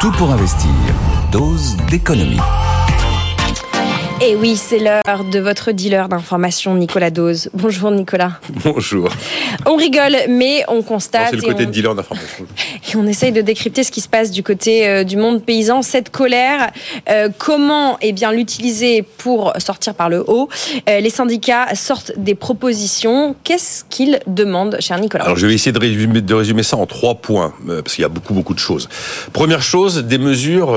Tout pour investir. Dose d'économie. Et oui, c'est l'heure de votre dealer d'information, Nicolas Dose. Bonjour Nicolas. Bonjour. On rigole, mais on constate. C'est le côté de dealer d'information. On essaye de décrypter ce qui se passe du côté euh, du monde paysan. Cette colère, euh, comment eh bien l'utiliser pour sortir par le haut? Euh, Les syndicats sortent des propositions. Qu'est-ce qu'ils demandent, cher Nicolas? Alors je vais essayer de résumer ça en trois points, parce qu'il y a beaucoup beaucoup de choses. Première chose, des mesures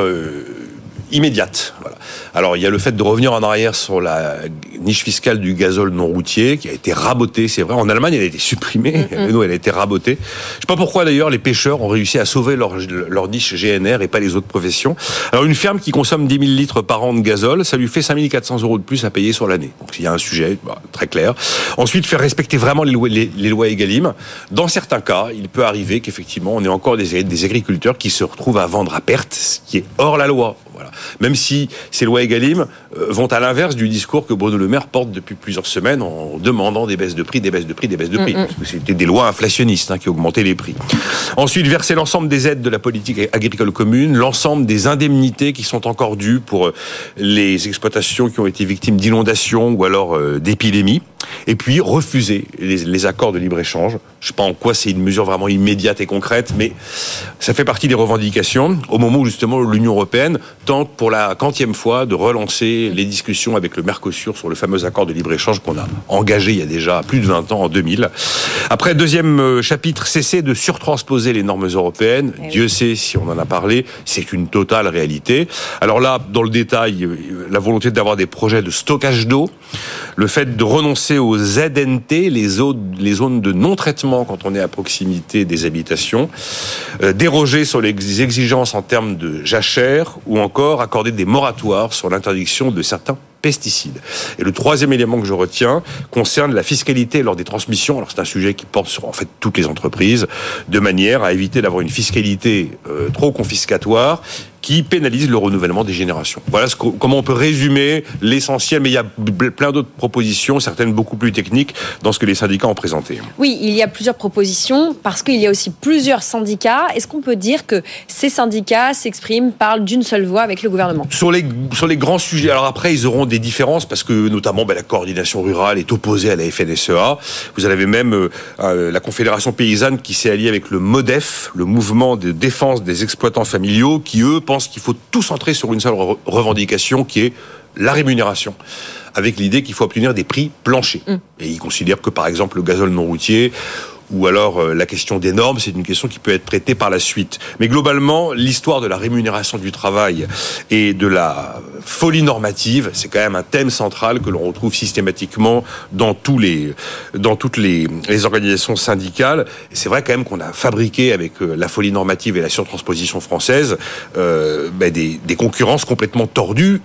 immédiate. Voilà. Alors il y a le fait de revenir en arrière sur la niche fiscale du gazole non routier qui a été rabotée, c'est vrai. En Allemagne, elle a été supprimée, mm nous, elle a été rabotée. Je sais pas pourquoi d'ailleurs les pêcheurs ont réussi à sauver leur, leur niche GNR et pas les autres professions. Alors une ferme qui consomme 10 000 litres par an de gazole, ça lui fait 5 400 euros de plus à payer sur l'année. Donc il y a un sujet bah, très clair. Ensuite, faire respecter vraiment les lois, les, les lois Egalim. Dans certains cas, il peut arriver qu'effectivement, on ait encore des, des agriculteurs qui se retrouvent à vendre à perte, ce qui est hors la loi. Voilà. Même si ces lois Egalim euh, vont à l'inverse du discours que Bruno Le Maire porte depuis plusieurs semaines en demandant des baisses de prix, des baisses de prix, des baisses de prix. Parce que c'était des lois inflationnistes hein, qui augmentaient les prix. Ensuite, verser l'ensemble des aides de la politique agricole commune, l'ensemble des indemnités qui sont encore dues pour euh, les exploitations qui ont été victimes d'inondations ou alors euh, d'épidémies et puis refuser les, accords de libre-échange. Je ne sais pas en quoi c'est une mesure vraiment immédiate et concrète, mais ça fait partie des revendications au moment où justement l'Union européenne tente pour la quantième fois de relancer les discussions avec le Mercosur sur le fameux accord de libre-échange qu'on a engagé il y a déjà plus de 20 ans, en 2000. Après, deuxième euh, chapitre, cesser de surtransposer les normes européennes. Eh Dieu sait si on en a parlé, c'est une totale réalité. Alors là, dans le détail, euh, la volonté d'avoir des projets de stockage d'eau, le fait de renoncer aux ZNT, les zones, de non-traitement quand on est à proximité des habitations, euh, déroger sur les exigences en termes de jachère ou encore accorder des moratoires sur l'interdiction de certains pesticides. Et le troisième élément que je retiens concerne la fiscalité lors des transmissions. Alors c'est un sujet qui porte sur en fait toutes les entreprises, de manière à éviter d'avoir une fiscalité euh, trop confiscatoire qui pénalise le renouvellement des générations. Voilà ce comment on peut résumer l'essentiel, mais il y a plein d'autres propositions, certaines beaucoup plus techniques, dans ce que les syndicats ont présenté. Oui, il y a plusieurs propositions, parce qu'il y a aussi plusieurs syndicats. Est-ce qu'on peut dire que ces syndicats s'expriment, parlent d'une seule voix avec le gouvernement? Sur les, sur les grands sujets, alors après, ils auront des différences, parce que notamment ben, la coordination rurale est opposée à la FNSEA. Vous avez même euh, la Confédération paysanne qui s'est alliée avec le MODEF, le mouvement de défense des exploitants familiaux, qui eux pense qu'il faut tout centrer sur une seule revendication qui est la rémunération avec l'idée qu'il faut obtenir des prix planchers. Mm. Et il considère que, par exemple, le gazole non routier ou alors euh, la question des normes, c'est une question qui peut être traitée par la suite. Mais globalement, l'histoire de la rémunération du travail et de la folie normative, c'est quand même un thème central que l'on retrouve systématiquement dans tous les dans toutes les, les organisations syndicales. C'est vrai quand même qu'on a fabriqué avec euh, la folie normative et la surtransposition française euh, ben des, des concurrences complètement tordues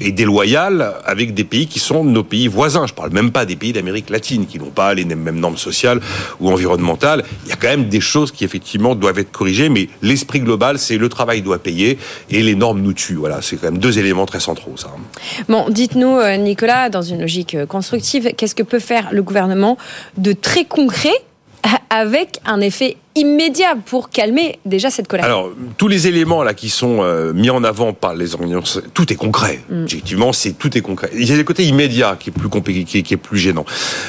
et déloyale avec des pays qui sont nos pays voisins. Je parle même pas des pays d'Amérique latine qui n'ont pas les mêmes normes sociales ou environnementales. Il y a quand même des choses qui effectivement doivent être corrigées, mais l'esprit global, c'est le travail doit payer et les normes nous tuent. Voilà, c'est quand même deux éléments très centraux. Ça. Bon, dites-nous, euh, Nicolas, dans une logique euh, constructive, qu'est-ce que peut faire le gouvernement de très concret avec un effet immédiat pour calmer déjà cette colère Alors, tous les éléments là qui sont euh, mis en avant par les organisations, tout est concret. Mm. Objectivement, c'est tout est concret. Il y a des côtés immédiats qui est plus compliqué, qui est plus gênant.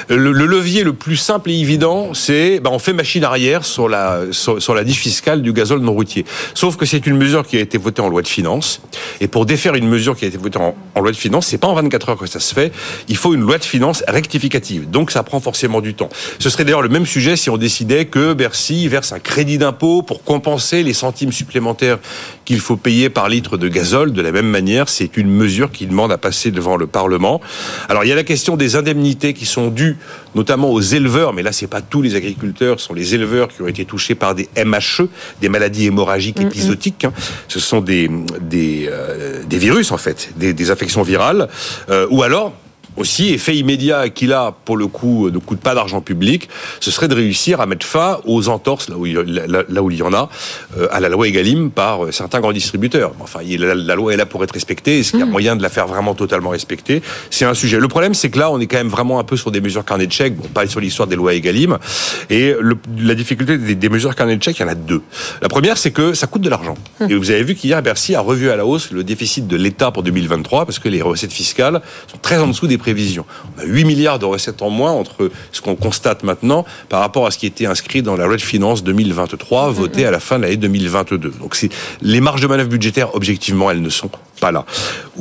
Le, levier le plus simple et évident, c'est bah, on fait machine arrière sur la sur, la niche fiscale du gazole non routier. Sauf que c'est une mesure qui a été votée en loi de finances. Et pour défaire une mesure qui a été votée en, en loi de finances, c'est pas en 24 heures que ça se fait. Il faut une loi de finances rectificative. Donc ça prend forcément du temps. Ce serait d'ailleurs le même sujet si on décidait que Bercy verse un crédit d'impôt pour compenser les centimes supplémentaires qu'il faut payer par litre de gazole. De la même manière, c'est une mesure qui demande à passer devant le Parlement. Alors il y a la question des indemnités qui sont dues notamment aux éleveurs, mais là c'est pas tous les agriculteurs, ce sont les éleveurs qui ont été touchés par des MHE, des maladies hémorragiques mm, mm. épisodiques. Hein. Ce sont des des, euh, des virus en fait, des, des infections virales, euh, ou alors aussi, effet immédiat qu'il a, pour le coup, ne coûte pas d'argent public, ce serait de réussir à mettre fin aux entorses, là où il, là, où il y en a, euh, à la loi Egalim par euh, certains grands distributeurs. Enfin, la, la loi est là pour être respectée. Est-ce qu'il y a mmh. moyen de la faire vraiment totalement respecter C'est un sujet. Le problème, c'est que là, on est quand même vraiment un peu sur des mesures carnet de chèques. Bon, pas sur l'histoire des lois Egalim. Et le, la difficulté des, des, mesures carnet de chèques, il y en a deux. La première, c'est que ça coûte de l'argent. Mmh. Et vous avez vu qu'hier, Bercy a revu à la hausse le déficit de l'État pour 2023 parce que les recettes fiscales sont très en dessous des prévisions. On a 8 milliards de recettes en moins entre ce qu'on constate maintenant par rapport à ce qui était inscrit dans la loi de finances 2023 mm-hmm. votée à la fin de l'année 2022. Donc les marges de manœuvre budgétaires objectivement elles ne sont pas là.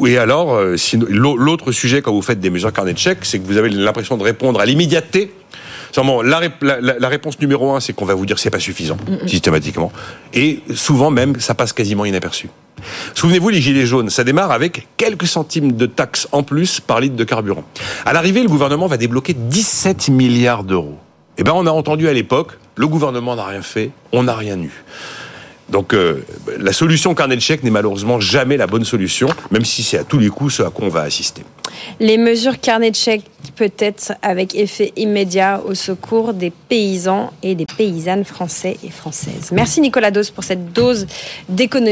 Et alors euh, l'autre sujet quand vous faites des mesures carnet de chèques, c'est que vous avez l'impression de répondre à l'immédiateté la, la, la, réponse numéro un, c'est qu'on va vous dire que c'est pas suffisant, systématiquement. Et souvent même, ça passe quasiment inaperçu. Souvenez-vous, les gilets jaunes, ça démarre avec quelques centimes de taxes en plus par litre de carburant. À l'arrivée, le gouvernement va débloquer 17 milliards d'euros. Eh ben, on a entendu à l'époque, le gouvernement n'a rien fait, on n'a rien eu. Donc euh, la solution carnet de chèques n'est malheureusement jamais la bonne solution, même si c'est à tous les coups ce à quoi on va assister. Les mesures carnet de chèques peut-être avec effet immédiat au secours des paysans et des paysannes français et françaises. Merci Nicolas Dos pour cette dose d'économie.